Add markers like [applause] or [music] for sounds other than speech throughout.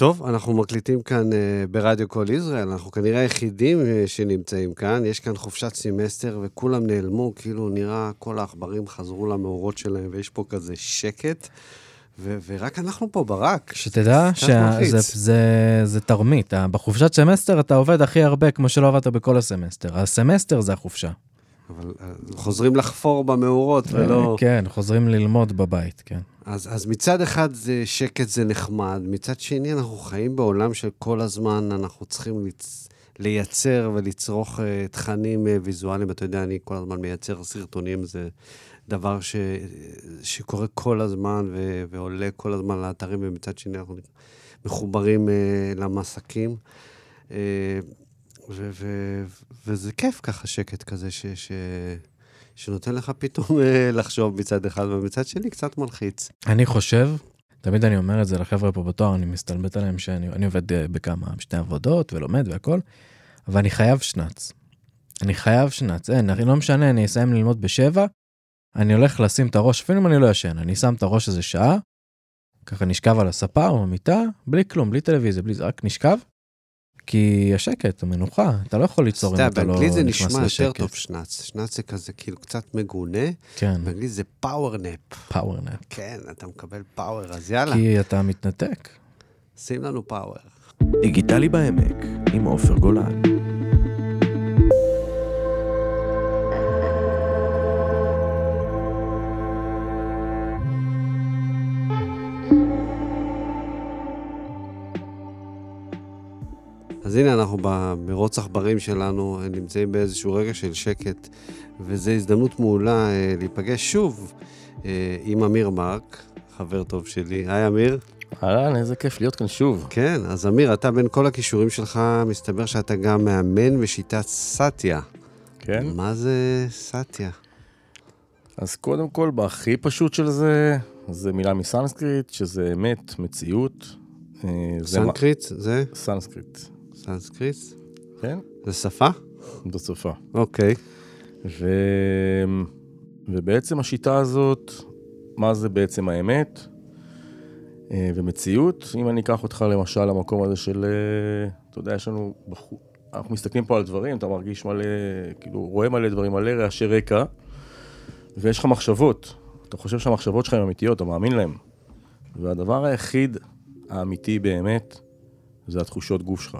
טוב, אנחנו מקליטים כאן uh, ברדיו קול ישראל, אנחנו כנראה היחידים uh, שנמצאים כאן. יש כאן חופשת סמסטר וכולם נעלמו, כאילו נראה כל העכברים חזרו למאורות שלהם ויש פה כזה שקט. ו- ורק אנחנו פה ברק. שתדע שזה תרמית, בחופשת סמסטר אתה עובד הכי הרבה כמו שלא עבדת בכל הסמסטר. הסמסטר זה החופשה. אבל אה, חוזרים לחפור במאורות ולא... כן, חוזרים ללמוד בבית, כן. אז, אז מצד אחד זה שקט, זה נחמד, מצד שני אנחנו חיים בעולם של כל הזמן אנחנו צריכים לצ... לייצר ולצרוך uh, תכנים uh, ויזואליים. אתה יודע, אני כל הזמן מייצר סרטונים, זה דבר ש... שקורה כל הזמן ו... ועולה כל הזמן לאתרים, ומצד שני אנחנו מחוברים uh, למסקים. Uh, ו- ו- וזה כיף ככה, שקט כזה, ש- ש- שנותן לך פתאום אה, לחשוב מצד אחד, ומצד שני קצת מלחיץ. אני חושב, תמיד אני אומר את זה לחבר'ה פה בתואר, אני מסתלבט עליהם שאני עובד אה, בכמה, שתי עבודות ולומד והכל, אבל אני חייב שנץ. אני חייב שנץ, אין, לא משנה, אני אסיים ללמוד בשבע, אני הולך לשים את הראש, אפילו אם אני לא ישן, אני שם את הראש איזה שעה, ככה נשכב על הספה או במיטה, בלי כלום, בלי טלוויזיה, בלי זה, רק נשכב, כי השקט, המנוחה, אתה לא יכול ליצור אם אתה לא נכנס לשקט. באנגלית זה נשמע יותר טוב שנץ. שנץ זה כזה כאילו קצת מגונה. כן. באנגלית זה פאוור נפ. פאוור נפ. כן, אתה מקבל פאוור, אז יאללה. כי אתה מתנתק. שים לנו פאוור. דיגיטלי בעמק, עם עופר גולן. אז הנה, אנחנו במרוץ עכברים שלנו, נמצאים באיזשהו רגע של שקט, וזו הזדמנות מעולה אה, להיפגש שוב אה, עם אמיר מרק, חבר טוב שלי. היי, אמיר. אהלן, איזה כיף להיות כאן שוב. כן, אז אמיר, אתה בין כל הכישורים שלך, מסתבר שאתה גם מאמן בשיטת סאטיה. כן. מה זה סאטיה? אז קודם כל, בהכי פשוט של זה, זה מילה מסנסקריט, שזה אמת, מציאות. אה, סנסקריט? זה? סנסקריט. סנסקריט? כן. זה שפה? זו שפה. אוקיי. ו... ובעצם השיטה הזאת, מה זה בעצם האמת אה, ומציאות? אם אני אקח אותך למשל למקום הזה של, אה, אתה יודע, יש לנו, בחור, אנחנו מסתכלים פה על דברים, אתה מרגיש מלא, כאילו, רואה מלא דברים, מלא רעשי רקע, ויש לך מחשבות. אתה חושב שהמחשבות שלך הן אמיתיות, אתה מאמין להן. והדבר היחיד האמיתי באמת, זה התחושות גוף שלך.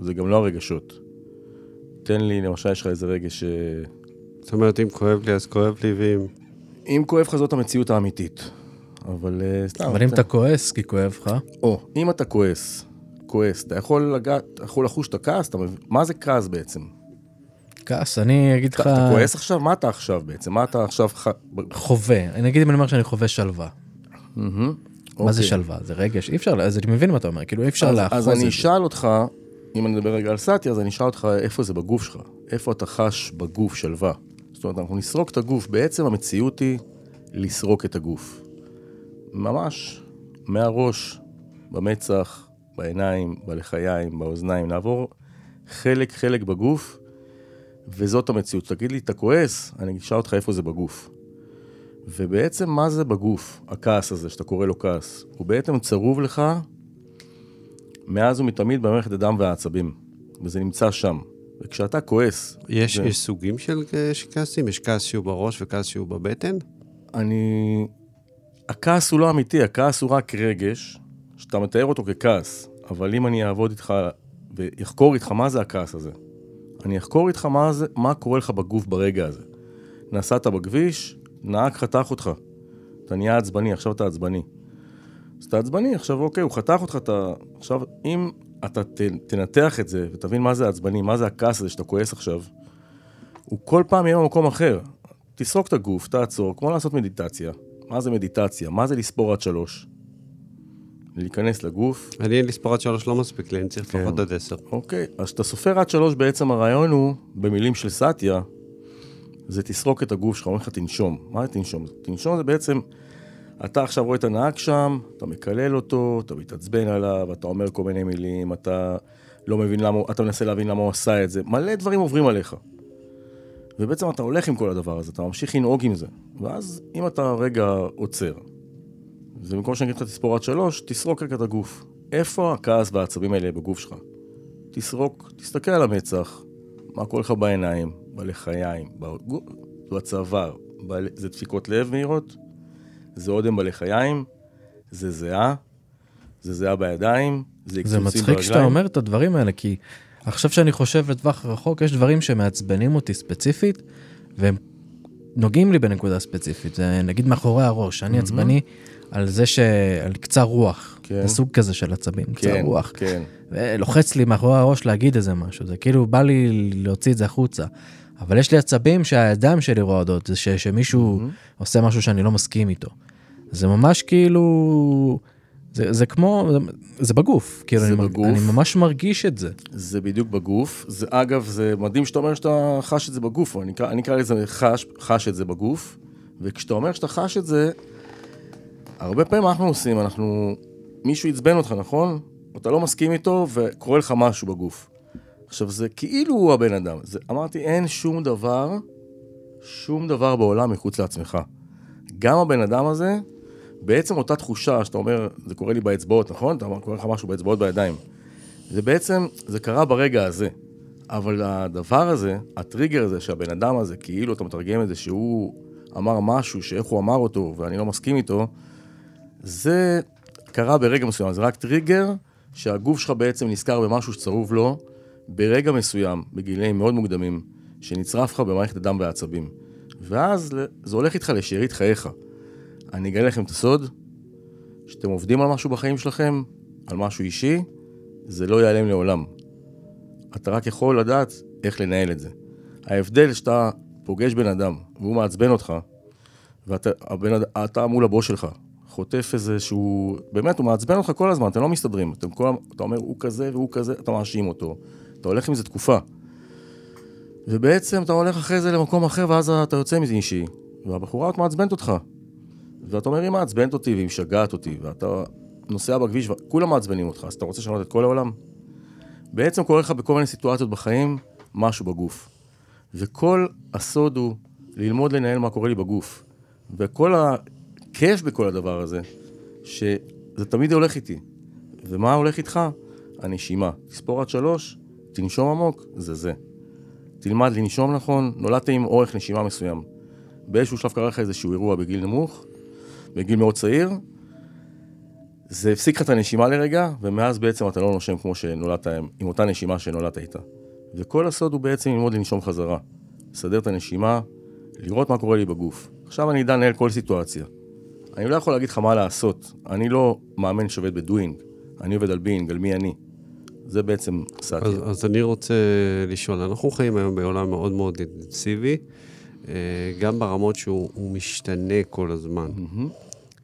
זה גם לא הרגשות. תן לי, למשל, יש לך איזה רגש ש... זאת אומרת, אם כואב לי, אז כואב לי, ואם... אם כואב לך, זאת המציאות האמיתית. אבל uh, סתם... אבל אם אתה כועס, כי כואב לך... או, אם אתה כועס, כועס, אתה יכול לגעת, אתה יכול לחוש את הכעס, אתה מבין? מה זה כעס בעצם? כעס, אני אגיד לך... אתה כועס עכשיו? מה אתה עכשיו בעצם? מה אתה עכשיו... חווה. אני אגיד אם אני אומר שאני חווה שלווה. מה זה שלווה? זה רגש? אי אפשר, אז אני מבין מה אתה אומר, כאילו אי אפשר לאחוז את זה. אז אני אשאל אותך, אם אני מדבר רגע על סאטיה, אז אני אשאל אותך איפה זה בגוף שלך, איפה אתה חש בגוף שלווה. זאת אומרת, אנחנו נסרוק את הגוף, בעצם המציאות היא לסרוק את הגוף. ממש, מהראש, במצח, בעיניים, בלחיים, באוזניים, לעבור חלק חלק בגוף, וזאת המציאות. תגיד לי, אתה כועס? אני אשאל אותך איפה זה בגוף. ובעצם מה זה בגוף, הכעס הזה, שאתה קורא לו כעס? הוא בעצם צרוב לך מאז ומתמיד במערכת הדם והעצבים, וזה נמצא שם. וכשאתה כועס... יש, זה... יש סוגים של כעסים? יש כעס שהוא בראש וכעס שהוא בבטן? אני... הכעס הוא לא אמיתי, הכעס הוא רק רגש, שאתה מתאר אותו ככעס, אבל אם אני אעבוד איתך ויחקור איתך מה זה הכעס הזה, אני אחקור איתך מה, זה, מה קורה לך בגוף ברגע הזה. נסעת בכביש, נהג חתך אותך. אתה נהיה עצבני, עכשיו אתה עצבני. אז אתה עצבני, עכשיו אוקיי, הוא חתך אותך, אתה... עכשיו, אם אתה ת, תנתח את זה ותבין מה זה עצבני, מה זה הכעס הזה שאתה כועס עכשיו, הוא כל פעם יהיה במקום אחר. תסרוק את הגוף, תעצור, כמו לעשות מדיטציה. מה זה מדיטציה? מה זה לספור עד שלוש? להיכנס לגוף. אני לספור עד שלוש לא מספיק לי, אני צריך לפחות כן. עד עשר. אוקיי, אז כשאתה סופר עד שלוש, בעצם הרעיון הוא, במילים של סאטיה, זה תסרוק את הגוף שלך, אומרים לך תנשום. מה זה תנשום? תנשום זה בעצם, אתה עכשיו רואה את הנהג שם, אתה מקלל אותו, אתה מתעצבן עליו, אתה אומר כל מיני מילים, אתה לא מבין למה, אתה מנסה להבין למה הוא עשה את זה, מלא דברים עוברים עליך. ובעצם אתה הולך עם כל הדבר הזה, אתה ממשיך לנהוג עם זה. ואז אם אתה רגע עוצר, ובמקום שאני אגיד לך תספור עד שלוש, תסרוק רגע את הגוף. איפה הכעס והעצבים האלה בגוף שלך? תסרוק, תסתכל על המצח, מה קורה לך בעיניים, בלחיים, בצוואר, בל... זה דפיקות לב מהירות, זה אודם בלחיים, זה זיעה, זה זיעה בידיים, זה זה קצוצים מצחיק שאתה אומר את הדברים האלה, כי עכשיו שאני חושב לטווח רחוק, יש דברים שמעצבנים אותי ספציפית, והם נוגעים לי בנקודה ספציפית. זה נגיד מאחורי הראש, אני עצבני על זה ש... על קצר רוח. כן. זה סוג כזה של עצבים, קצר כן, רוח. כן, ולוחץ לי מאחורי הראש להגיד איזה משהו, זה כאילו בא לי להוציא את זה החוצה. אבל יש לי עצבים שהידיים שלי רועדות, זה ש, שמישהו עושה משהו שאני לא מסכים איתו. זה ממש כאילו, זה, זה כמו, זה, בגוף, כאילו זה אני, בגוף. אני ממש מרגיש את זה. זה בדיוק בגוף. זה, אגב, זה מדהים שאתה אומר שאתה חש את זה בגוף, אני אקרא, אני אקרא לזה חש, חש את זה בגוף, וכשאתה אומר שאתה חש את זה, הרבה פעמים אנחנו עושים, אנחנו, מישהו עצבן אותך, נכון? אתה לא מסכים איתו וקורה לך משהו בגוף. עכשיו, זה כאילו הוא הבן אדם. זה, אמרתי, אין שום דבר, שום דבר בעולם מחוץ לעצמך. גם הבן אדם הזה, בעצם אותה תחושה שאתה אומר, זה קורה לי באצבעות, נכון? אתה אומר, קורה לך משהו באצבעות בידיים. זה בעצם, זה קרה ברגע הזה. אבל הדבר הזה, הטריגר הזה שהבן אדם הזה, כאילו אתה מתרגם את זה שהוא אמר משהו, שאיך הוא אמר אותו ואני לא מסכים איתו, זה קרה ברגע מסוים, זה רק טריגר שהגוף שלך בעצם נזכר במשהו שצרוב לו ברגע מסוים, בגילאים מאוד מוקדמים, שנצרף לך במערכת הדם והעצבים. ואז זה הולך איתך לשארית חייך. אני אגלה לכם את הסוד, שאתם עובדים על משהו בחיים שלכם, על משהו אישי, זה לא ייעלם לעולם. אתה רק יכול לדעת איך לנהל את זה. ההבדל שאתה פוגש בן אדם והוא מעצבן אותך, ואתה מול הבוס שלך, חוטף איזה שהוא, באמת, הוא מעצבן אותך כל הזמן, אתם לא מסתדרים. אתם כל, אתה אומר, הוא כזה והוא כזה, אתה מאשים אותו. אתה הולך עם זה תקופה. ובעצם אתה הולך אחרי זה למקום אחר, ואז אתה יוצא מזה אישי, והבחורה עוד מעצבנת אותך. ואתה אומר, היא מעצבנת אותי והיא משגעת אותי, ואתה נוסע בכביש וכולם מעצבנים אותך, אז אתה רוצה לשנות את כל העולם? בעצם קורה לך בכל מיני סיטואציות בחיים, משהו בגוף. וכל הסוד הוא ללמוד לנהל מה קורה לי בגוף. וכל הכיף בכל הדבר הזה, שזה תמיד הולך איתי. ומה הולך איתך? הנשימה. תספור עד שלוש, תנשום עמוק, זה זה. תלמד לנשום נכון, נולדת עם אורך נשימה מסוים. באיזשהו שלב קרה לך איזשהו אירוע בגיל נמוך, בגיל מאוד צעיר, זה הפסיק לך את הנשימה לרגע, ומאז בעצם אתה לא נושם כמו שנולדת, עם אותה נשימה שנולדת איתה. וכל הסוד הוא בעצם ללמוד לנשום חזרה. לסדר את הנשימה, לראות מה קורה לי בגוף. עכשיו אני אדע לנהל כל סיטואציה. אני לא יכול להגיד לך מה לעשות. אני לא מאמן שעובד ב doing. אני עובד על being, על מי אני. זה בעצם סאטיה. אז, אז אני רוצה לשאול, אנחנו חיים היום בעולם מאוד מאוד אינטנסיבי, גם ברמות שהוא הוא משתנה כל הזמן.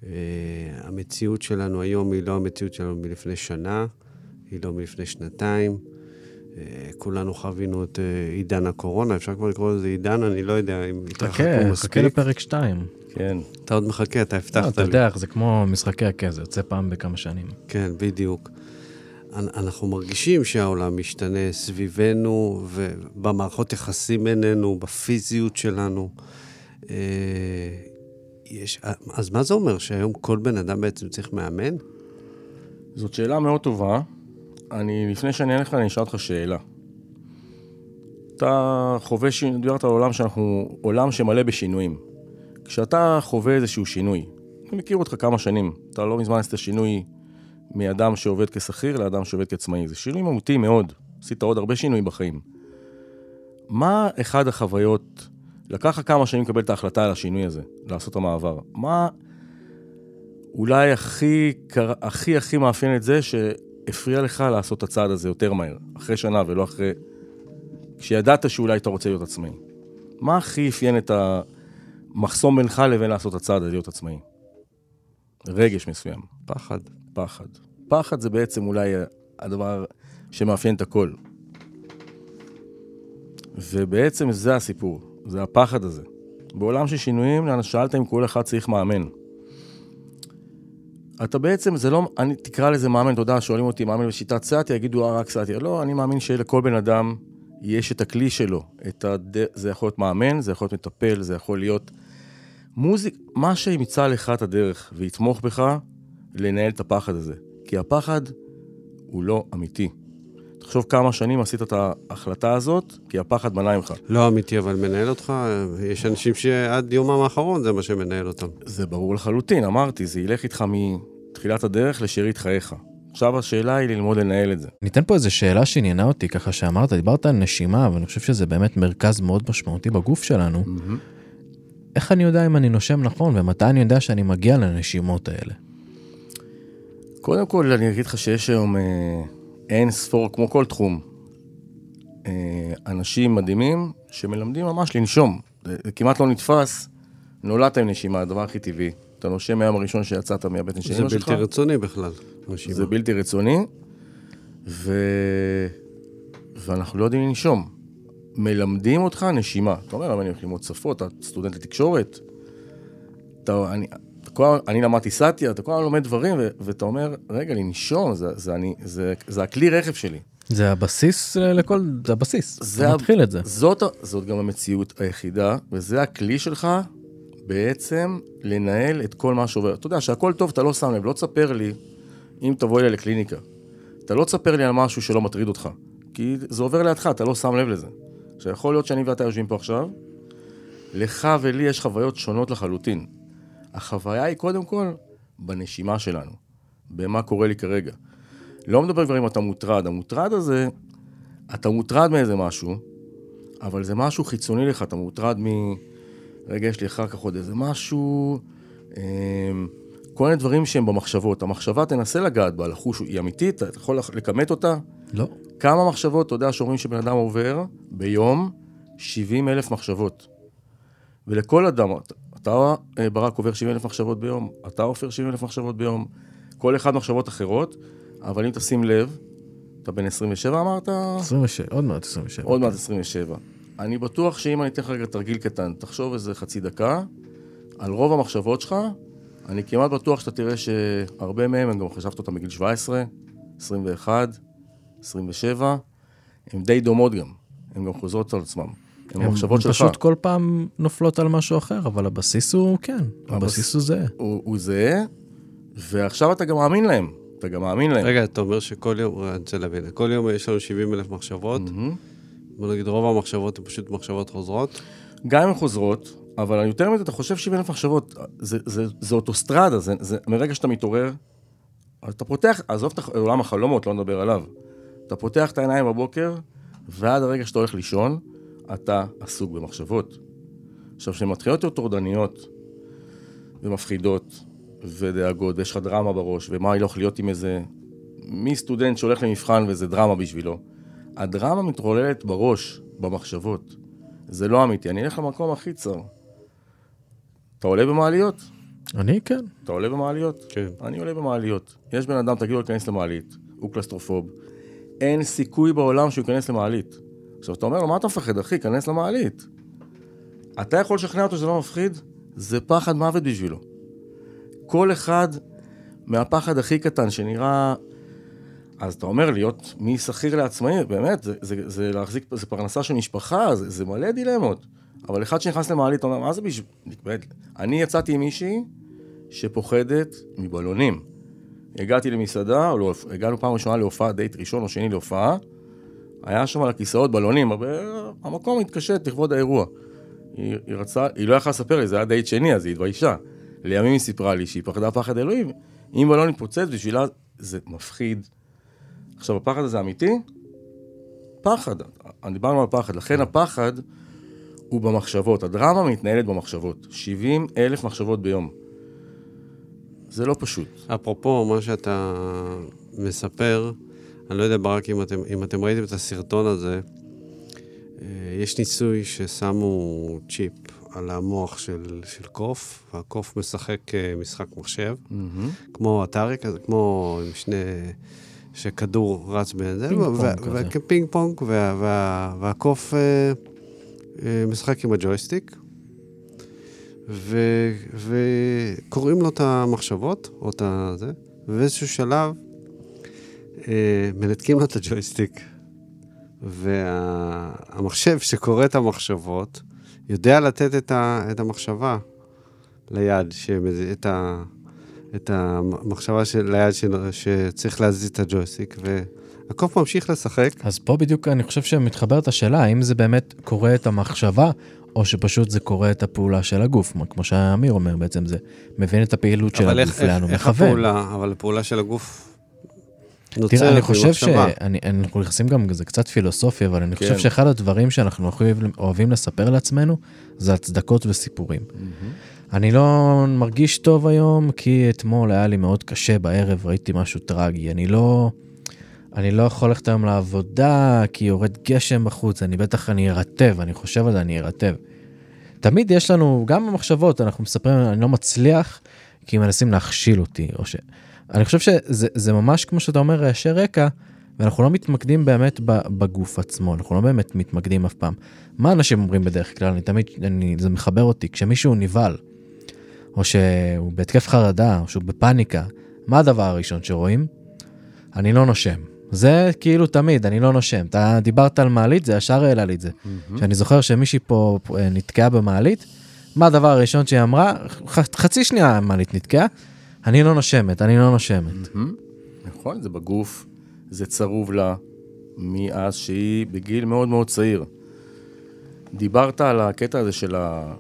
אה, המציאות שלנו היום היא לא המציאות שלנו מלפני שנה, היא לא מלפני שנתיים. אה, כולנו חווינו את אה, עידן הקורונה, אפשר כבר לקרוא לזה עידן, אני לא יודע אם יתרחקו חכה, חכה מספיק. לפרק 2. כן. אתה עוד מחכה, אתה לא, הבטחת אתה לי. יודע, זה כמו משחקי הכס, זה יוצא פעם בכמה שנים. כן, בדיוק. אנ- אנחנו מרגישים שהעולם משתנה סביבנו ובמערכות יחסים בינינו, בפיזיות שלנו. אה, יש, אז מה זה אומר, שהיום כל בן אדם בעצם צריך מאמן? זאת שאלה מאוד טובה. אני, לפני שאני אענה לך, אני אשאל אותך שאלה. אתה חווה שינוי, דיברת על עולם שאנחנו, עולם שמלא בשינויים. כשאתה חווה איזשהו שינוי, אני מכיר אותך כמה שנים, אתה לא מזמן עשית שינוי מאדם שעובד כשכיר לאדם שעובד כעצמאי. זה שינוי מהותי מאוד, עשית עוד הרבה שינויים בחיים. מה אחד החוויות, לקח לך כמה שנים לקבל את ההחלטה על השינוי הזה, לעשות המעבר. מה אולי הכי, הכי הכי מאפיין את זה שהפריע לך לעשות את הצעד הזה יותר מהר, אחרי שנה ולא אחרי... כשידעת שאולי אתה רוצה להיות עצמאי. מה הכי אפיין את המחסום בינך לבין לעשות את הצעד הזה להיות עצמאי? רגש מסוים, פחד. פחד. פחד זה בעצם אולי הדבר שמאפיין את הכל. ובעצם זה הסיפור, זה הפחד הזה. בעולם של שינויים, שאלת אם כל אחד צריך מאמן. אתה בעצם, זה לא, אני, תקרא לזה מאמן, יודע, שואלים אותי, מאמן בשיטת סאטיה, יגידו, אה, רק סאטיה. לא, אני מאמין שלכל בן אדם יש את הכלי שלו. את הד... זה יכול להיות מאמן, זה יכול להיות מטפל, זה יכול להיות מוזיק, מה שימצא לך את הדרך ויתמוך בך לנהל את הפחד הזה. כי הפחד הוא לא אמיתי. תחשוב כמה שנים עשית את ההחלטה הזאת, כי הפחד מנע ממך. לא אמיתי, אבל מנהל אותך, יש אנשים שעד יומם האחרון זה מה שמנהל אותם. זה ברור לחלוטין, אמרתי, זה ילך איתך מתחילת הדרך לשארית חייך. עכשיו השאלה היא ללמוד לנהל את זה. ניתן פה איזו שאלה שעניינה אותי, ככה שאמרת, דיברת על נשימה, ואני חושב שזה באמת מרכז מאוד משמעותי בגוף שלנו. איך אני יודע אם אני נושם נכון, ומתי אני יודע שאני מגיע לנשימות האלה? קודם כל, אני אגיד לך שיש היום אה, אין ספור, כמו כל תחום, אה, אנשים מדהימים שמלמדים ממש לנשום. זה, זה כמעט לא נתפס, נולדת עם נשימה, הדבר הכי טבעי. אתה נושם מהיום הראשון שיצאת מהבטן של זה אמא שלך. בלתי רצוני בכלל. נשימה. זה בלתי רצוני, ו... ואנחנו לא יודעים לנשום. מלמדים אותך נשימה. אתה אומר, למה אני הולך ללמוד שפות, אתה סטודנט לתקשורת. אתה, אני, כל, הזמן- אני למדתי סאטיה, אתה כל הזמן לומד דברים, ו, ואתה אומר, רגע, לנשום, זה, זה, אני, זה, זה הכלי רכב שלי. זה הבסיס לכל, זה הבסיס. זה מתחיל את זה. זאת, זאת גם המציאות היחידה, וזה הכלי שלך בעצם לנהל את כל מה שעובר. אתה יודע, שהכל טוב, אתה לא שם לב, לא תספר לי, אם תבוא אליי לקליניקה, אתה לא תספר לי על משהו שלא מטריד אותך, כי זה עובר לידך, אתה לא שם לב לזה. עכשיו, יכול להיות שאני ואתה יושבים פה עכשיו, לך ולי יש חוויות שונות לחלוטין. החוויה היא קודם כל בנשימה שלנו, במה קורה לי כרגע. לא מדבר כבר אם אתה מוטרד, המוטרד הזה, אתה מוטרד מאיזה משהו, אבל זה משהו חיצוני לך, אתה מוטרד מ... רגע, יש לי אחר כך עוד איזה משהו, אמ, כל מיני דברים שהם במחשבות. המחשבה, תנסה לגעת בה, לחוש, היא אמיתית, אתה יכול לכמת אותה. לא. כמה מחשבות, אתה יודע, שאומרים שבן אדם עובר ביום 70 אלף מחשבות. ולכל אדם, אתה- אה, ברק, עובר 70 אלף מחשבות ביום, אתה עופר 70 אלף מחשבות ביום, כל אחד מחשבות אחרות, אבל אם תשים לב, אתה בן 27 אמרת? 27, עוד מעט 27. עוד מעט 27. אני בטוח שאם אני אתן לך רגע תרגיל קטן, תחשוב איזה חצי דקה על רוב המחשבות שלך, אני כמעט בטוח שאתה תראה שהרבה מהם, הם גם חשבת אותם בגיל 17, 21, 27, הן די דומות גם, הן גם חוזרות על עצמן. הן המחשבות שלך. פשוט כל פעם נופלות על משהו אחר, אבל הבסיס הוא כן, הבסיס הוא זה. הוא, הוא זהה, ועכשיו אתה גם מאמין להם. אתה גם מאמין להם. רגע, אתה אומר שכל יום, אני רוצה להבין, כל יום יש לנו 70 אלף מחשבות, מהמם. בוא נגיד רוב המחשבות הן פשוט מחשבות חוזרות. גם אם הן חוזרות, אבל יותר מזה, אתה חושב 70 אלף מחשבות, זה, זה, זה אוטוסטרדה, זה, זה, מרגע שאתה מתעורר, אתה פותח, עזוב את עולם החלומות, לא נדבר עליו. אתה פותח את העיניים בבוקר, ועד הרגע שאתה הולך לישון, אתה עסוק במחשבות. עכשיו, כשהן מתחילות להיות טורדניות, ומפחידות, ודאגות, ויש לך דרמה בראש, ומה הולך להיות עם איזה... מסטודנט שהולך למבחן וזה דרמה בשבילו. הדרמה מתרוללת בראש, במחשבות. זה לא אמיתי. אני אלך למקום הכי צר. אתה עולה במעליות? אני כן. אתה עולה במעליות? כן. אני עולה במעליות. יש בן אדם, תגידו לו להיכנס למעלית, הוא קלסטרופוב. אין סיכוי בעולם שהוא ייכנס למעלית. עכשיו, אתה אומר לו, מה אתה מפחד, אחי? כנס למעלית. אתה יכול לשכנע אותו שזה לא מפחיד? זה פחד מוות בשבילו. כל אחד מהפחד הכי קטן שנראה... אז אתה אומר, להיות משכיר לעצמאי, באמת, זה, זה, זה להחזיק, זה פרנסה של משפחה, זה, זה מלא דילמות. אבל אחד שנכנס למעלית, אתה אומר, מה זה בשביל... אני יצאתי עם מישהי שפוחדת מבלונים. הגעתי למסעדה, או לא, הגענו פעם ראשונה להופעה, דייט ראשון או שני להופעה, היה שם על הכיסאות בלונים, אבל המקום התקשט לכבוד האירוע. היא, היא רצה, היא לא יכלה לספר לי, זה היה דייט שני, אז היא התביישה. לימים היא סיפרה לי שהיא פחדה פחד אלוהים, אם בלון יתפוצץ בשבילה, זה מפחיד. עכשיו, הפחד הזה אמיתי? פחד, דיברנו על פחד, לכן הפחד הוא במחשבות, הדרמה מתנהלת במחשבות, 70 אלף מחשבות ביום. זה לא פשוט. אפרופו מה שאתה מספר, אני לא יודע, ברק, אם אתם, אם אתם ראיתם את הסרטון הזה, אה, יש ניסוי ששמו צ'יפ על המוח של, של קוף, והקוף משחק אה, משחק מחשב, כמו אטארי כזה, כמו עם שני... שכדור רץ בין זה, פינג פונג והקוף אה, משחק עם הג'ויסטיק, ו, וקוראים לו את המחשבות, או את הזה, ובאיזשהו שלב מנתקים לו את הג'ויסטיק, והמחשב שקורא את המחשבות, יודע לתת את, ה, את המחשבה ליד, שמז... את, ה, את המחשבה של היד שלו, שצריך להזיז את הג'ויסטיק, והקוף ממשיך לשחק. אז פה בדיוק אני חושב שמתחברת השאלה, האם זה באמת קורא את המחשבה, או שפשוט זה קורא את הפעולה של הגוף, כמו שאמיר אומר בעצם, זה מבין את הפעילות של אבל הגוף, איך, לאן הוא איך מכוון. הפעולה, אבל הפעולה של הגוף נוצרת תראה, אני חושב. שאנחנו נכנסים גם, זה קצת פילוסופי, אבל אני חושב כן. שאחד הדברים שאנחנו אוהבים, אוהבים לספר לעצמנו, זה הצדקות וסיפורים. אני לא מרגיש טוב היום, כי אתמול היה לי מאוד קשה בערב, ראיתי משהו טרגי. אני לא... אני לא יכול ללכת היום לעבודה, כי יורד גשם בחוץ, אני בטח אני ארטב, אני חושב על זה, אני ארטב. תמיד יש לנו, גם במחשבות, אנחנו מספרים, אני לא מצליח, כי מנסים להכשיל אותי, או ש... אני חושב שזה זה ממש כמו שאתה אומר, רעשי רקע, ואנחנו לא מתמקדים באמת בגוף עצמו, אנחנו לא באמת מתמקדים אף פעם. מה אנשים אומרים בדרך כלל? אני תמיד, אני, זה מחבר אותי, כשמישהו נבהל, או שהוא בהתקף חרדה, או שהוא בפאניקה, מה הדבר הראשון שרואים? אני לא נושם. זה כאילו תמיד, אני לא נושם. אתה דיברת על מעלית, זה ישר העלה לי את זה. שאני זוכר שמישהי פה אה, נתקעה במעלית, מה הדבר הראשון שהיא אמרה? ח- חצי שנייה המעלית נתקעה, אני לא נושמת, אני לא נושמת. נכון, זה בגוף, זה צרוב לה מאז שהיא בגיל מאוד מאוד צעיר. דיברת על הקטע הזה של ה...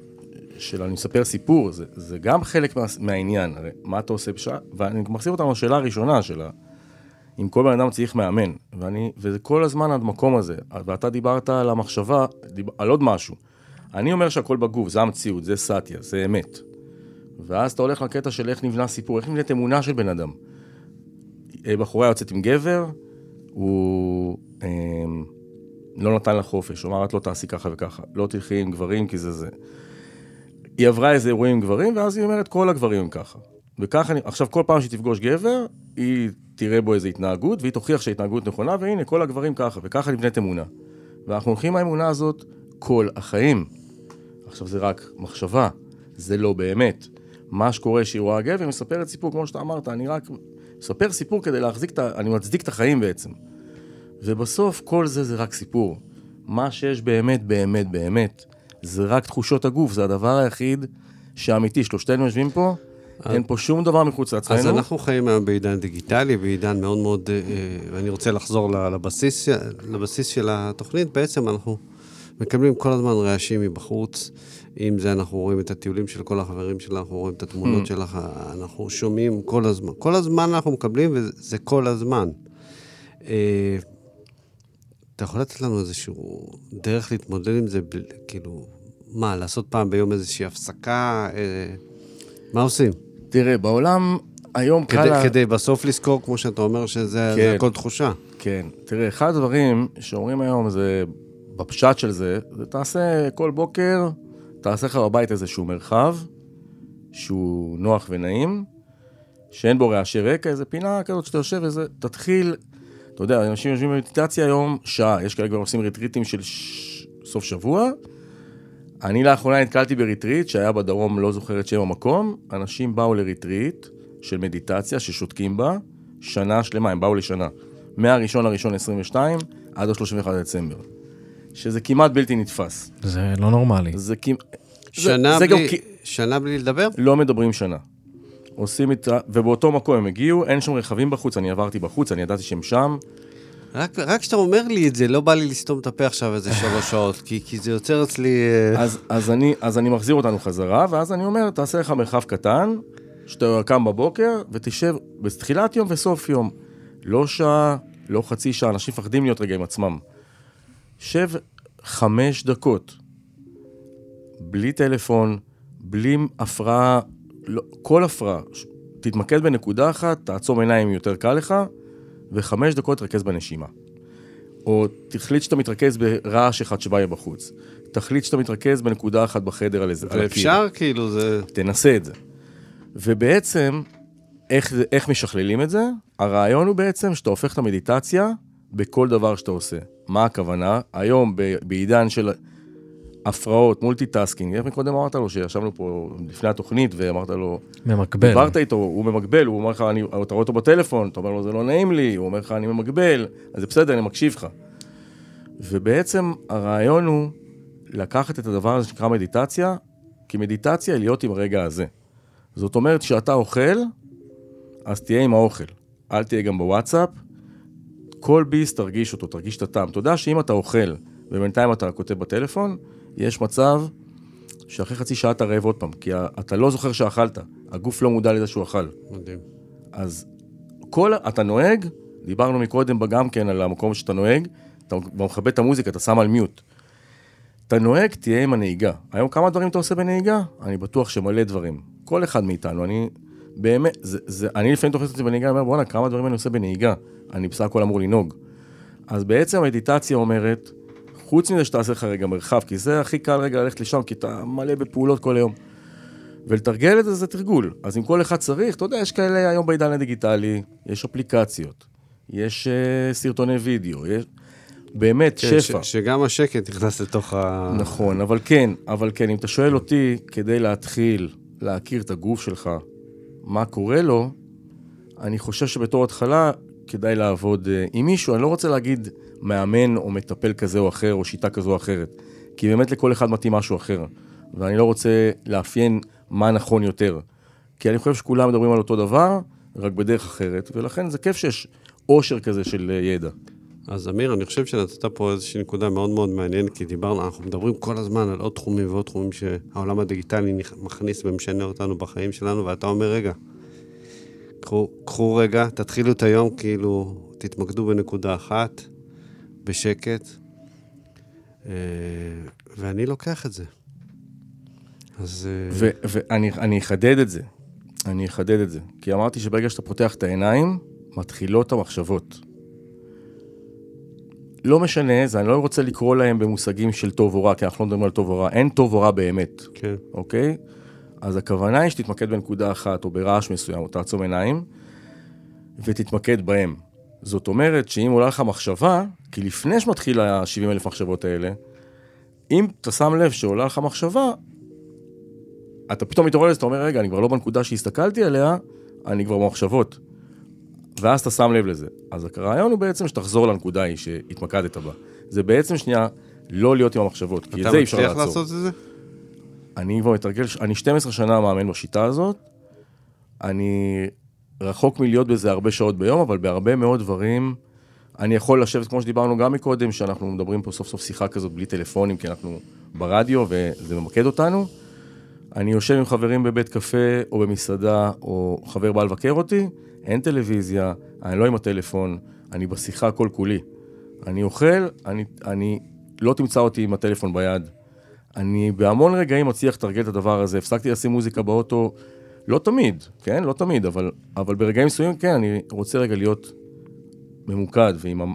של אני מספר סיפור, זה, זה גם חלק מה, מהעניין, הרי מה אתה עושה בשעה, ואני מחזיר אותנו לשאלה הראשונה שלה, אם כל בן אדם צריך מאמן, ואני, וזה כל הזמן המקום הזה, ואתה דיברת על המחשבה, דיב, על עוד משהו. אני אומר שהכל בגוף, זה המציאות, זה סאטיה, זה אמת. ואז אתה הולך לקטע של איך נבנה סיפור, איך נבנית אמונה של בן אדם. אה, בחורה יוצאת עם גבר, הוא אה, לא נתן לה חופש, הוא אמר, את לא תעשי ככה וככה, לא תלכי עם גברים כי זה זה. היא עברה איזה אירועים עם גברים, ואז היא אומרת, כל הגברים הם ככה. וככה, אני- עכשיו כל פעם שהיא תפגוש גבר, היא תראה בו איזו התנהגות, והיא תוכיח שההתנהגות נכונה, והנה, כל הגברים ככה, וככה נבנית אמונה. ואנחנו הולכים עם האמונה הזאת כל החיים. עכשיו זה רק מחשבה, זה לא באמת. מה שקורה שהיא רואה גבר, היא מספרת סיפור, כמו שאתה אמרת, אני רק מספר סיפור כדי להחזיק את ה... אני מצדיק את החיים בעצם. ובסוף כל זה זה רק סיפור. מה שיש באמת, באמת, באמת, זה רק תחושות הגוף, זה הדבר היחיד שאמיתי. שלושתנו יושבים פה, אין פה שום דבר מחוץ לעצמנו. אז אנחנו חיים היום בעידן דיגיטלי, בעידן מאוד מאוד, אה, אה, ואני רוצה לחזור לבסיס, לבסיס של התוכנית, בעצם אנחנו מקבלים כל הזמן רעשים מבחוץ. אם זה אנחנו רואים את הטיולים של כל החברים שלנו, אנחנו רואים את Mm. התמונות שלך, אנחנו שומעים כל הזמן. כל הזמן אנחנו מקבלים, וזה כל הזמן. אה, אתה יכול לתת לנו איזשהו דרך להתמודד עם זה, כאילו, מה, לעשות פעם ביום איזושהי הפסקה? אה, מה עושים? תראה, בעולם היום קל... כדי, לה- כדי בסוף לזכור, כמו שאתה אומר, שזה כן. הכל תחושה. כן. תראה, אחד הדברים שאומרים היום זה, בפשט של זה, זה תעשה כל בוקר, תעשה לך בבית איזשהו מרחב, שהוא נוח ונעים, שאין בו רעשי רקע, איזה פינה כזאת שאתה יושב וזה, תתחיל, אתה יודע, אנשים יושבים במדיטציה היום שעה, יש כאלה כבר עושים ריטריטים של ש... סוף שבוע. אני לאחרונה נתקלתי בריטריט שהיה בדרום, לא זוכר את שם המקום, אנשים באו לריטריט של מדיטציה ששותקים בה, שנה שלמה, הם באו לשנה. מהראשון לראשון 22 עד ה-31 דצמבר. שזה כמעט בלתי נתפס. זה לא נורמלי. זה כמעט... שנה, זה גם בלי, כי- שנה בלי לדבר? לא מדברים שנה. עושים את ה... ובאותו מקום הם הגיעו, אין שם רכבים בחוץ, אני עברתי בחוץ, אני ידעתי שהם שם. רק רק כשאתה אומר לי את זה, לא בא לי לסתום את הפה עכשיו איזה שלוש שעות, כי, כי זה יוצר אצלי... אה, אז, אז, אני, אז אני מחזיר אותנו חזרה, ואז אני אומר, תעשה לך מרחב קטן, שאתה קם בבוקר, ותשב בתחילת יום וסוף יום. לא שעה, לא חצי שעה, אנשים מפחדים להיות רגע עם עצמם. שב חמש דקות, בלי טלפון, בלי הפרעה, לא, כל הפרעה. תתמקד בנקודה אחת, תעצום עיניים יותר קל לך, וחמש דקות תרכז בנשימה. או תחליט שאתה מתרכז ברעש אחד שבא יהיה בחוץ. תחליט שאתה מתרכז בנקודה אחת בחדר על איזה... הקיר. ואפשר, כאילו, זה... תנסה את זה. ובעצם, איך, זה- איך משכללים את זה? הרעיון הוא בעצם שאתה הופך את המדיטציה בכל דבר שאתה עושה. מה הכוונה? היום בעידן של הפרעות, multitasking, איך מקודם אמרת לו שישבנו פה לפני התוכנית ואמרת לו, ממקבל. דיברת איתו, הוא ממקבל, הוא אומר לך, אני, אתה רואה אותו בטלפון, אתה אומר לו, זה לא נעים לי, הוא אומר לך, אני ממקבל, אז זה בסדר, אני מקשיב לך. ובעצם הרעיון הוא לקחת את הדבר הזה שנקרא מדיטציה, כי מדיטציה היא להיות עם הרגע הזה. זאת אומרת, כשאתה אוכל, אז תהיה עם האוכל. אל תהיה גם בוואטסאפ. כל ביס תרגיש אותו, תרגיש את הטעם. אתה יודע שאם אתה אוכל ובינתיים אתה כותב בטלפון, יש מצב שאחרי חצי שעה אתה רעב עוד פעם, כי אתה לא זוכר שאכלת, הגוף לא מודע לזה שהוא אכל. מדהים. אז כל, אתה נוהג, דיברנו מקודם גם כן על המקום שאתה נוהג, אתה מכבד את המוזיקה, אתה שם על מיוט. אתה נוהג, תהיה עם הנהיגה. היום כמה דברים אתה עושה בנהיגה? אני בטוח שמלא דברים. כל אחד מאיתנו, אני באמת, זה, זה, אני לפעמים תופס אותי בנהיגה, אני אומר, בואנה, כמה דברים אני עושה בנהיגה. אני בסך הכל אמור לנהוג. אז בעצם המדיטציה אומרת, חוץ מזה שתעשה לך רגע מרחב, כי זה הכי קל רגע ללכת לשם, כי אתה מלא בפעולות כל היום. ולתרגל את זה זה תרגול. אז אם כל אחד צריך, אתה יודע, יש כאלה היום בעידן הדיגיטלי, יש אפליקציות, יש uh, סרטוני וידאו, יש באמת כן, שפע. ש, שגם השקט נכנס לתוך ה... נכון, אבל כן, אבל כן, אם אתה שואל אותי, כדי להתחיל להכיר את הגוף שלך, מה קורה לו, אני חושב שבתור התחלה כדאי לעבוד uh, עם מישהו, אני לא רוצה להגיד מאמן או מטפל כזה או אחר, או שיטה כזו או אחרת, כי באמת לכל אחד מתאים משהו אחר, ואני לא רוצה לאפיין מה נכון יותר, כי אני חושב שכולם מדברים על אותו דבר, רק בדרך אחרת, ולכן זה כיף שיש עושר כזה של uh, ידע. אז אמיר, אני חושב שנתת פה איזושהי נקודה מאוד מאוד מעניינת, כי דיברנו, אנחנו מדברים כל הזמן על עוד תחומים ועוד תחומים שהעולם הדיגיטלי מכניס ומשנה אותנו בחיים שלנו, ואתה אומר, רגע, קחו, קחו רגע, תתחילו את היום, כאילו, תתמקדו בנקודה אחת, בשקט, אה, ואני לוקח את זה. אז... אה, ואני אחדד את זה, אני אחדד את זה. כי אמרתי שברגע שאתה פותח את העיניים, מתחילות המחשבות. לא משנה, זה אני לא רוצה לקרוא להם במושגים של טוב או רע, כי אנחנו לא מדברים על טוב או רע, אין טוב או רע באמת, כן. אוקיי? אז הכוונה היא שתתמקד בנקודה אחת או ברעש מסוים, או תעצום עיניים, ותתמקד בהם. זאת אומרת שאם עולה לך מחשבה, כי לפני שמתחיל ה-70 אלף מחשבות האלה, אם אתה שם לב שעולה לך מחשבה, אתה פתאום מתעורר לזה, אתה אומר, רגע, אני כבר לא בנקודה שהסתכלתי עליה, אני כבר במחשבות. ואז אתה שם לב לזה. אז הרעיון הוא בעצם שתחזור לנקודה ההיא שהתמקדת בה. זה בעצם שנייה לא להיות עם המחשבות, כי את זה אי אפשר לעצור. אתה מצליח לעשות את זה? אני כבר מתרגל, אני 12 שנה מאמן בשיטה הזאת, אני רחוק מלהיות בזה הרבה שעות ביום, אבל בהרבה מאוד דברים, אני יכול לשבת, כמו שדיברנו גם מקודם, שאנחנו מדברים פה סוף סוף שיחה כזאת בלי טלפונים, כי אנחנו ברדיו וזה ממקד אותנו. אני יושב עם חברים בבית קפה או במסעדה, או חבר בא לבקר אותי, אין טלוויזיה, אני לא עם הטלפון, אני בשיחה כל כולי. אני אוכל, אני, אני לא תמצא אותי עם הטלפון ביד. אני בהמון רגעים מצליח לתרגל את הדבר הזה. הפסקתי לשים מוזיקה באוטו, לא תמיד, כן? לא תמיד, אבל, אבל ברגעים מסוימים, כן, אני רוצה רגע להיות ממוקד ועם,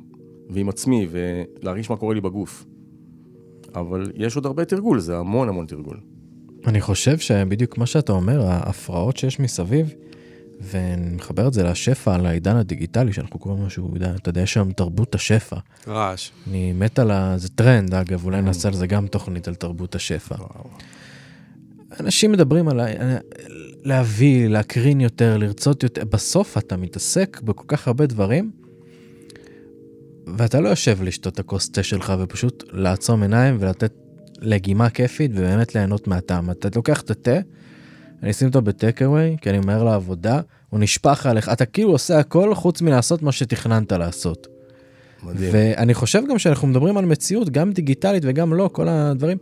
ועם עצמי ולהרגיש מה קורה לי בגוף. אבל יש עוד הרבה תרגול, זה המון המון תרגול. אני חושב שבדיוק מה שאתה אומר, ההפרעות שיש מסביב, ואני מחבר את זה לשפע, על העידן הדיגיטלי, שאנחנו קוראים משהו, אתה יודע, יש שם תרבות השפע. רעש. אני מת על ה... זה טרנד, אגב, אולי נעשה על זה גם תוכנית על תרבות השפע. אנשים מדברים על להביא, להקרין יותר, לרצות יותר, בסוף אתה מתעסק בכל כך הרבה דברים, ואתה לא יושב לשתות את הכוס תה שלך ופשוט לעצום עיניים ולתת לגימה כיפית ובאמת ליהנות מהטעם. אתה לוקח את התה, אני אשים אותו בטקאווי, כי אני מהר לעבודה, הוא נשפך עליך, אתה כאילו עושה הכל חוץ מלעשות מה שתכננת לעשות. מדהים. ואני חושב גם שאנחנו מדברים על מציאות, גם דיגיטלית וגם לא, כל הדברים.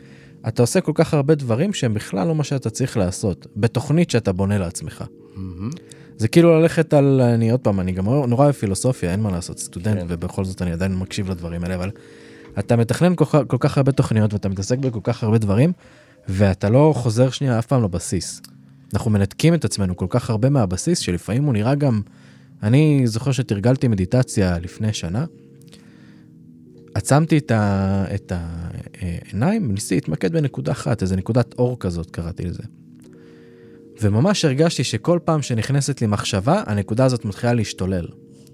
אתה עושה כל כך הרבה דברים שהם בכלל לא מה שאתה צריך לעשות, בתוכנית שאתה בונה לעצמך. Mm-hmm. זה כאילו ללכת על, אני עוד פעם, אני גם נורא אוהב פילוסופיה, אין מה לעשות, סטודנט, כן. ובכל זאת אני עדיין מקשיב לדברים האלה, אבל אתה מתכנן כל, כל כך הרבה תוכניות ואתה מתעסק בכל כך הרבה דברים, ואתה לא חוזר שנייה אף פעם לבסיס. אנחנו מנתקים את עצמנו כל כך הרבה מהבסיס, שלפעמים הוא נראה גם... אני זוכר שתרגלתי מדיטציה לפני שנה, עצמתי את, ה, את העיניים, ניסיתי להתמקד בנקודה אחת, איזה נקודת אור כזאת קראתי לזה. וממש הרגשתי שכל פעם שנכנסת לי מחשבה, הנקודה הזאת מתחילה להשתולל.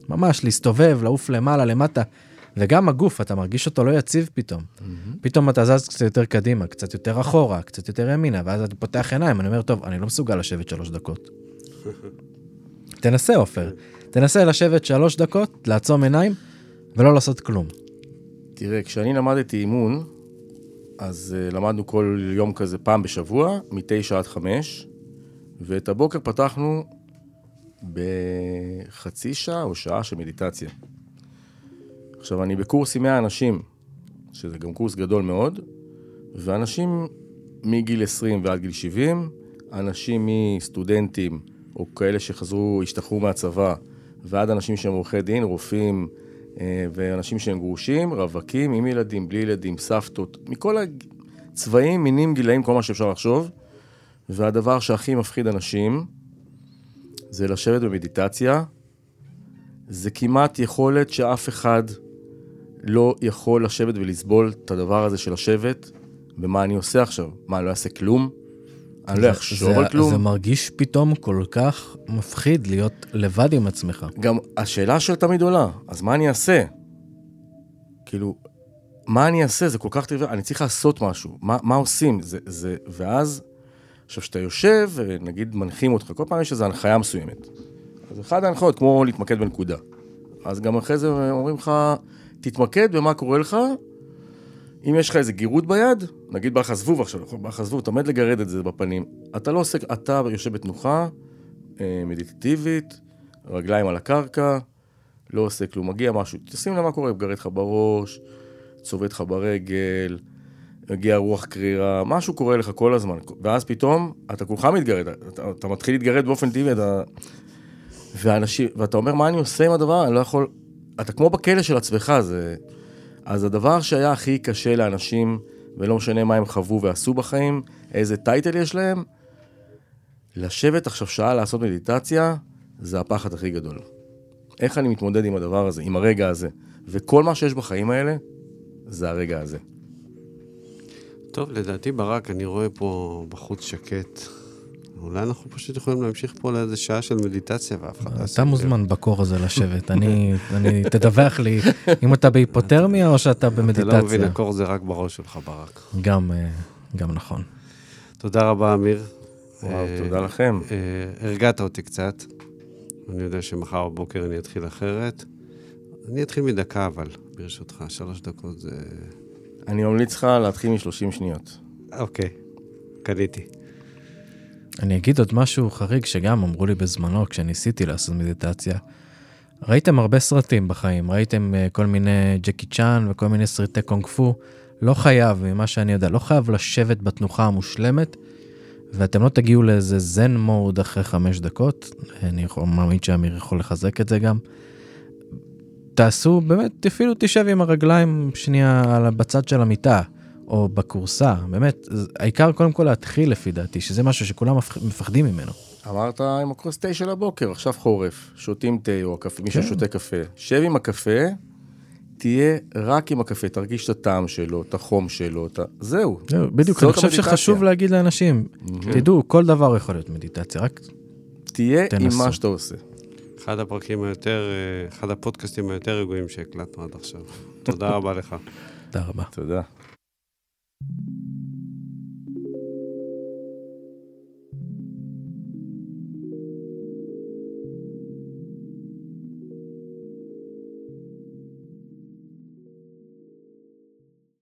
ממש להסתובב, לעוף למעלה, למטה, וגם הגוף, אתה מרגיש אותו לא יציב פתאום. Mm-hmm. פתאום אתה זז קצת יותר קדימה, קצת יותר אחורה, קצת יותר ימינה, ואז אתה פותח עיניים, אני אומר, טוב, אני לא מסוגל לשבת שלוש דקות. [laughs] תנסה, עופר. תנסה לשבת שלוש דקות, לעצום עיניים, ולא לעשות כלום. תראה, כשאני למדתי אימון, אז uh, למדנו כל יום כזה פעם בשבוע, מתשע עד חמש, ואת הבוקר פתחנו בחצי שעה או שעה של מדיטציה. עכשיו, אני בקורס עם 100 אנשים, שזה גם קורס גדול מאוד, ואנשים מגיל 20 ועד גיל 70, אנשים מסטודנטים או כאלה שחזרו, השתחררו מהצבא, ועד אנשים שהם עורכי דין, רופאים, אה, ואנשים שהם גרושים, רווקים, עם ילדים, בלי ילדים, סבתות, מכל הצבעים, מינים, גילאים, כל מה שאפשר לחשוב. והדבר שהכי מפחיד אנשים זה לשבת במדיטציה. זה כמעט יכולת שאף אחד לא יכול לשבת ולסבול את הדבר הזה של לשבת, ומה אני עושה עכשיו? מה, אני לא אעשה כלום? אני לא אחשוב זה, על כלום? זה מרגיש פתאום כל כך מפחיד להיות לבד עם עצמך. גם השאלה של תמיד עולה, אז מה אני אעשה? כאילו, מה אני אעשה? זה כל כך טבעי, אני צריך לעשות משהו. מה, מה עושים? זה, זה, ואז, עכשיו, כשאתה יושב, נגיד מנחים אותך, כל פעם יש איזו הנחיה מסוימת. אז אחת ההנחיות, כמו להתמקד בנקודה. אז גם אחרי זה אומרים לך, תתמקד במה קורה לך, אם יש לך איזה גירות ביד, נגיד בא לך זבוב עכשיו, בא לך זבוב, אתה עומד לגרד את זה בפנים. אתה לא עושה, אתה יושב בתנוחה, אה, מדיטטיבית, רגליים על הקרקע, לא עושה כלום, מגיע משהו, תשים לב מה קורה, מגרד לך בראש, צובט לך ברגל, מגיע רוח קרירה, משהו קורה לך כל הזמן, ואז פתאום אתה כולך מתגרד, אתה, אתה מתחיל להתגרד באופן טבעי, אתה... ואנשים, ואתה אומר, מה אני עושה עם הדבר? אני לא יכול... אתה כמו בכלא של עצמך, זה... אז הדבר שהיה הכי קשה לאנשים, ולא משנה מה הם חוו ועשו בחיים, איזה טייטל יש להם, לשבת עכשיו שעה לעשות מדיטציה, זה הפחד הכי גדול. איך אני מתמודד עם הדבר הזה, עם הרגע הזה. וכל מה שיש בחיים האלה, זה הרגע הזה. טוב, לדעתי ברק, אני רואה פה בחוץ שקט. אולי אנחנו פשוט יכולים להמשיך פה לאיזה שעה של מדיטציה ואף אחד לא אתה. מוזמן בקור הזה לשבת. אני, אני, תדווח לי אם אתה בהיפותרמיה או שאתה אתה לא מבין, במדיטציה. הקור זה רק בראש שלך, ברק. גם, אה, גם נכון. תודה רבה, אמיר. וואו, אה, תודה לכם. אה, הרגעת אותי קצת. אני יודע שמחר בבוקר אני אתחיל אחרת. אני אתחיל מדקה, אבל, ברשותך, שלוש דקות זה... אני ממליץ לך להתחיל מ-30 שניות. אוקיי, קניתי. אני אגיד עוד משהו חריג שגם אמרו לי בזמנו כשניסיתי לעשות מדיטציה. ראיתם הרבה סרטים בחיים, ראיתם uh, כל מיני ג'קי צ'אן וכל מיני סרטי קונג פו. לא חייב, ממה שאני יודע, לא חייב לשבת בתנוחה המושלמת, ואתם לא תגיעו לאיזה זן מוד אחרי חמש דקות. אני יכול, מאמין שאמיר יכול לחזק את זה גם. תעשו, באמת, אפילו תשב עם הרגליים שנייה בצד של המיטה, או בכורסה, באמת, העיקר קודם כל להתחיל לפי דעתי, שזה משהו שכולם מפח- מפחדים ממנו. אמרת עם הכוס תה של הבוקר, עכשיו חורף, שותים תה או הקפה, מישהו כן. שותה קפה. שב עם הקפה, תהיה רק עם הקפה, תרגיש את הטעם שלו, את החום שלו, את ה... זהו. זהו, בדיוק, אני חושב המדיטציה. שחשוב להגיד לאנשים, תדעו, כל דבר יכול להיות מדיטציה, רק תהיה עם תנסו. מה שאתה עושה. אחד הפרקים היותר, אה, אחד הפודקאסטים היותר רגועים שהקלטנו עד עכשיו. תודה רבה לך. תודה רבה. תודה. Thank you.